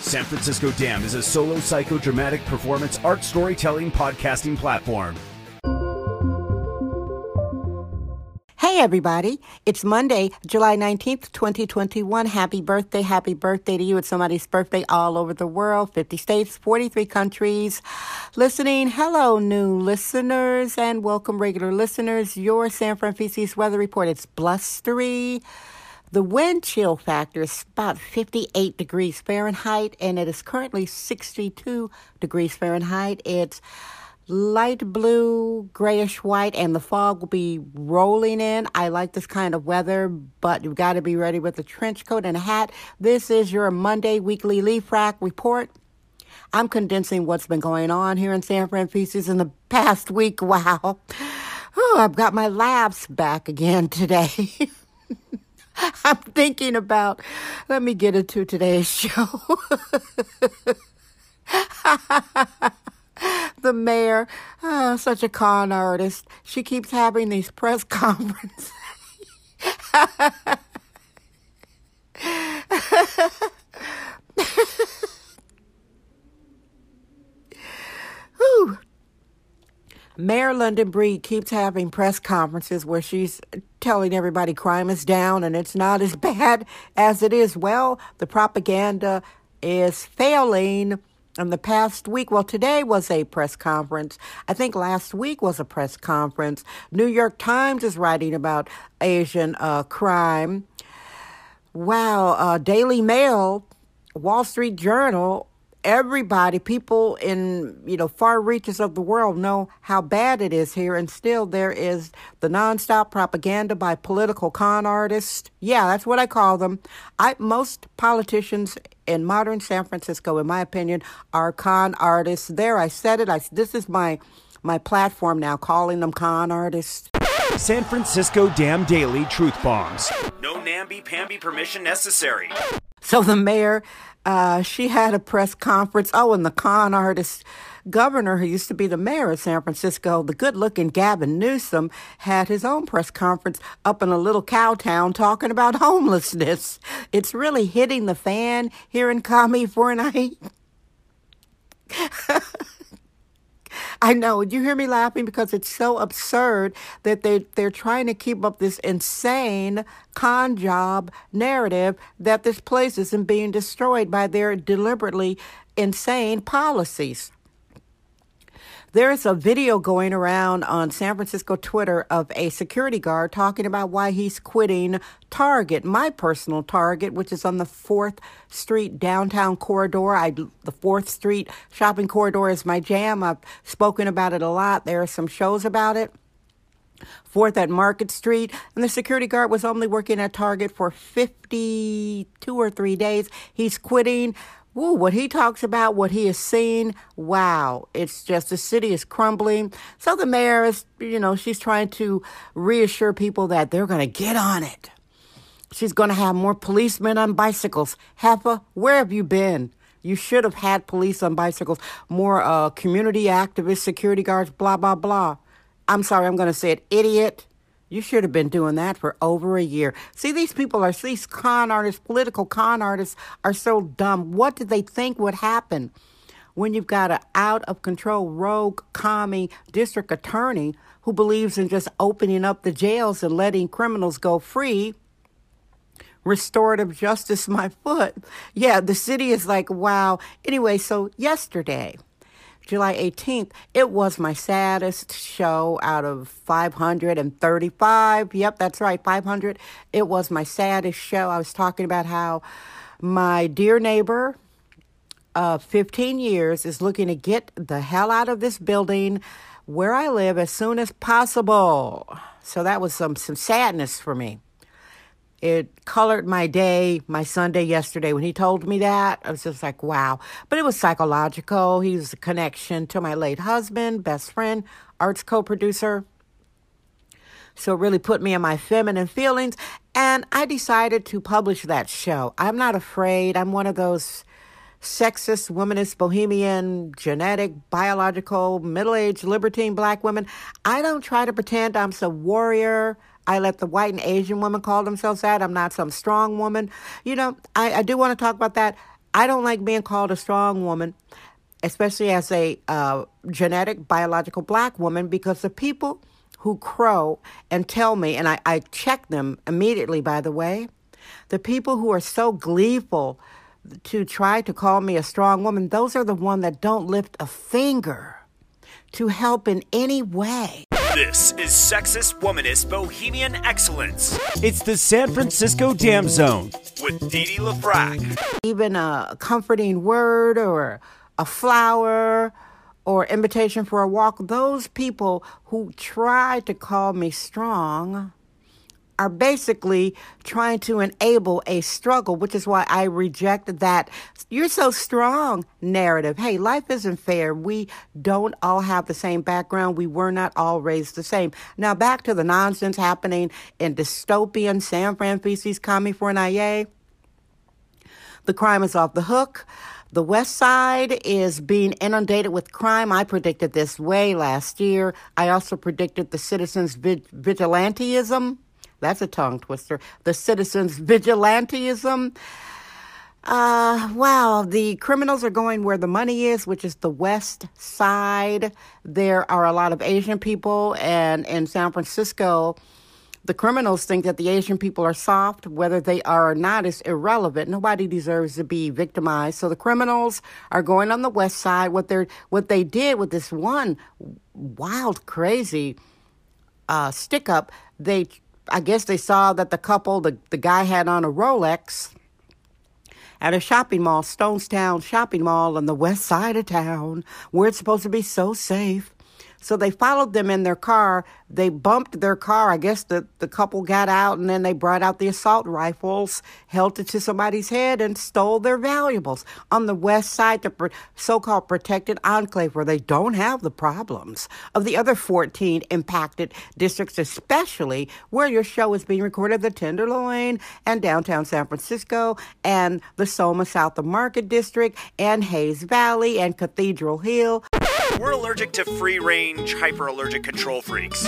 San Francisco Dam is a solo psychodramatic performance art storytelling podcasting platform. Hey, everybody. It's Monday, July 19th, 2021. Happy birthday. Happy birthday to you. It's somebody's birthday all over the world 50 states, 43 countries. Listening. Hello, new listeners, and welcome, regular listeners. Your San Francisco's weather report. It's blustery. The wind chill factor is about 58 degrees Fahrenheit, and it is currently 62 degrees Fahrenheit. It's light blue, grayish white, and the fog will be rolling in. I like this kind of weather, but you've got to be ready with a trench coat and a hat. This is your Monday weekly LaFrac report. I'm condensing what's been going on here in San Francisco in the past week. Wow. Oh, I've got my laughs back again today. I'm thinking about, let me get into today's show. the mayor, oh, such a con artist. She keeps having these press conferences. Whew. Mayor London Breed keeps having press conferences where she's telling everybody crime is down and it's not as bad as it is. Well, the propaganda is failing in the past week. Well, today was a press conference. I think last week was a press conference. New York Times is writing about Asian uh, crime. Wow, uh, Daily Mail, Wall Street Journal, everybody, people in you know far reaches of the world know how bad it is here, and still there is the nonstop propaganda by political con artists. Yeah, that's what I call them. I most politicians in modern San Francisco, in my opinion, are con artists. There, I said it. I this is my my platform now, calling them con artists. San Francisco Dam Daily Truth Bombs. No namby-pamby permission necessary. So the mayor, uh, she had a press conference. Oh, and the con artist governor, who used to be the mayor of San Francisco, the good looking Gavin Newsom, had his own press conference up in a little cow town talking about homelessness. It's really hitting the fan here in Commiefornia. I know. Do you hear me laughing because it's so absurd that they they're trying to keep up this insane con job narrative that this place isn't being destroyed by their deliberately insane policies. There's a video going around on San Francisco Twitter of a security guard talking about why he's quitting Target, my personal Target, which is on the 4th Street downtown corridor. I, the 4th Street shopping corridor is my jam. I've spoken about it a lot. There are some shows about it. Fourth at Market Street, and the security guard was only working at Target for 52 or three days. He's quitting. Ooh, what he talks about, what he has seen, wow, it's just the city is crumbling. So the mayor is, you know, she's trying to reassure people that they're going to get on it. She's going to have more policemen on bicycles. Heffa, where have you been? You should have had police on bicycles, more uh, community activists, security guards, blah, blah, blah. I'm sorry, I'm going to say it, idiot. You should have been doing that for over a year. See, these people are, these con artists, political con artists are so dumb. What did they think would happen when you've got an out of control, rogue, commie district attorney who believes in just opening up the jails and letting criminals go free? Restorative justice, my foot. Yeah, the city is like, wow. Anyway, so yesterday, July 18th, it was my saddest show out of 535. Yep, that's right, 500. It was my saddest show. I was talking about how my dear neighbor of 15 years is looking to get the hell out of this building where I live as soon as possible. So that was some, some sadness for me. It colored my day, my Sunday yesterday. When he told me that, I was just like, wow. But it was psychological. He was a connection to my late husband, best friend, arts co producer. So it really put me in my feminine feelings. And I decided to publish that show. I'm not afraid. I'm one of those sexist, womanist, bohemian, genetic, biological, middle aged, libertine black women. I don't try to pretend I'm some warrior. I let the white and Asian women call themselves that. I'm not some strong woman. You know, I, I do want to talk about that. I don't like being called a strong woman, especially as a uh, genetic, biological black woman, because the people who crow and tell me, and I, I check them immediately, by the way, the people who are so gleeful to try to call me a strong woman, those are the one that don't lift a finger to help in any way. This is Sexist Womanist Bohemian Excellence. It's the San Francisco Dam Zone with Dee Dee LaFrac. Even a comforting word or a flower or invitation for a walk, those people who try to call me strong are basically trying to enable a struggle, which is why I reject that you're so strong narrative. Hey, life isn't fair. We don't all have the same background. We were not all raised the same. Now, back to the nonsense happening in dystopian San Fran feces coming for an IA. The crime is off the hook. The West Side is being inundated with crime. I predicted this way last year. I also predicted the citizens' vigilantism that's a tongue twister. The citizens' vigilantism. Uh, wow, the criminals are going where the money is, which is the west side. There are a lot of Asian people, and in San Francisco, the criminals think that the Asian people are soft. Whether they are or not is irrelevant. Nobody deserves to be victimized. So the criminals are going on the west side. What they what they did with this one wild, crazy uh, stick up, they I guess they saw that the couple, the, the guy had on a Rolex at a shopping mall, Stonestown Shopping Mall on the west side of town, where it's supposed to be so safe. So they followed them in their car. They bumped their car. I guess the, the couple got out and then they brought out the assault rifles, held it to somebody's head, and stole their valuables on the west side, the so called protected enclave where they don't have the problems of the other 14 impacted districts, especially where your show is being recorded the Tenderloin and downtown San Francisco and the Soma South of Market District and Hayes Valley and Cathedral Hill. We're allergic to free range, hyper allergic control freaks.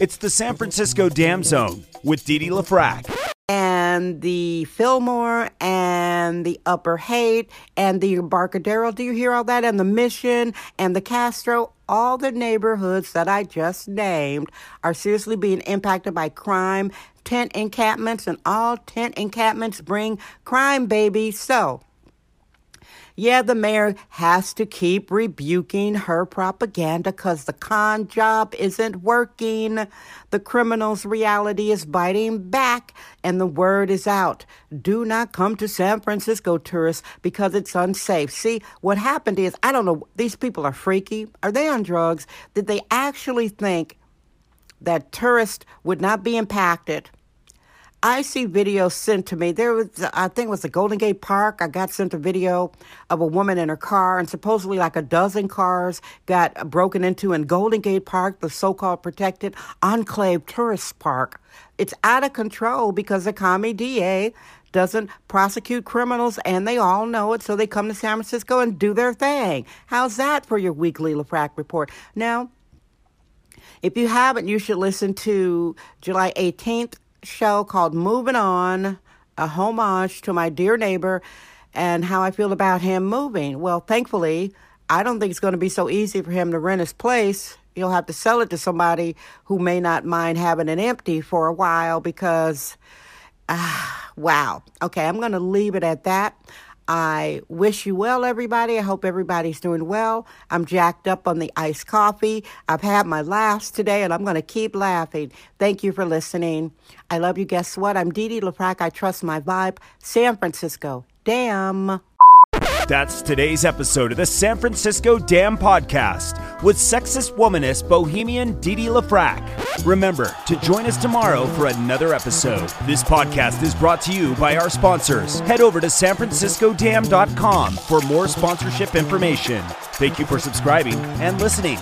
It's the San Francisco Dam Zone with Dee Dee LaFrac. And the Fillmore and the Upper Haight and the Embarcadero. Do you hear all that? And the Mission and the Castro. All the neighborhoods that I just named are seriously being impacted by crime, tent encampments, and all tent encampments bring crime, baby. So, yeah, the mayor has to keep rebuking her propaganda because the con job isn't working. The criminal's reality is biting back, and the word is out. Do not come to San Francisco, tourists, because it's unsafe. See, what happened is, I don't know, these people are freaky. Are they on drugs? Did they actually think that tourists would not be impacted? I see videos sent to me. There was, I think it was the Golden Gate Park. I got sent a video of a woman in her car, and supposedly like a dozen cars got broken into in Golden Gate Park, the so called protected enclave tourist park. It's out of control because the commie DA doesn't prosecute criminals, and they all know it, so they come to San Francisco and do their thing. How's that for your weekly LaFrac report? Now, if you haven't, you should listen to July 18th show called Moving On, a homage to my dear neighbor and how I feel about him moving. Well, thankfully, I don't think it's going to be so easy for him to rent his place. He'll have to sell it to somebody who may not mind having it empty for a while because, ah, wow. Okay, I'm going to leave it at that. I wish you well, everybody. I hope everybody's doing well. I'm jacked up on the iced coffee. I've had my laughs today, and I'm going to keep laughing. Thank you for listening. I love you. Guess what? I'm Dee Dee. I trust my vibe. San Francisco. Damn. That's today's episode of the San Francisco Dam Podcast with sexist womanist bohemian Dee Dee LaFrac. Remember to join us tomorrow for another episode. This podcast is brought to you by our sponsors. Head over to sanfranciscodam.com for more sponsorship information. Thank you for subscribing and listening.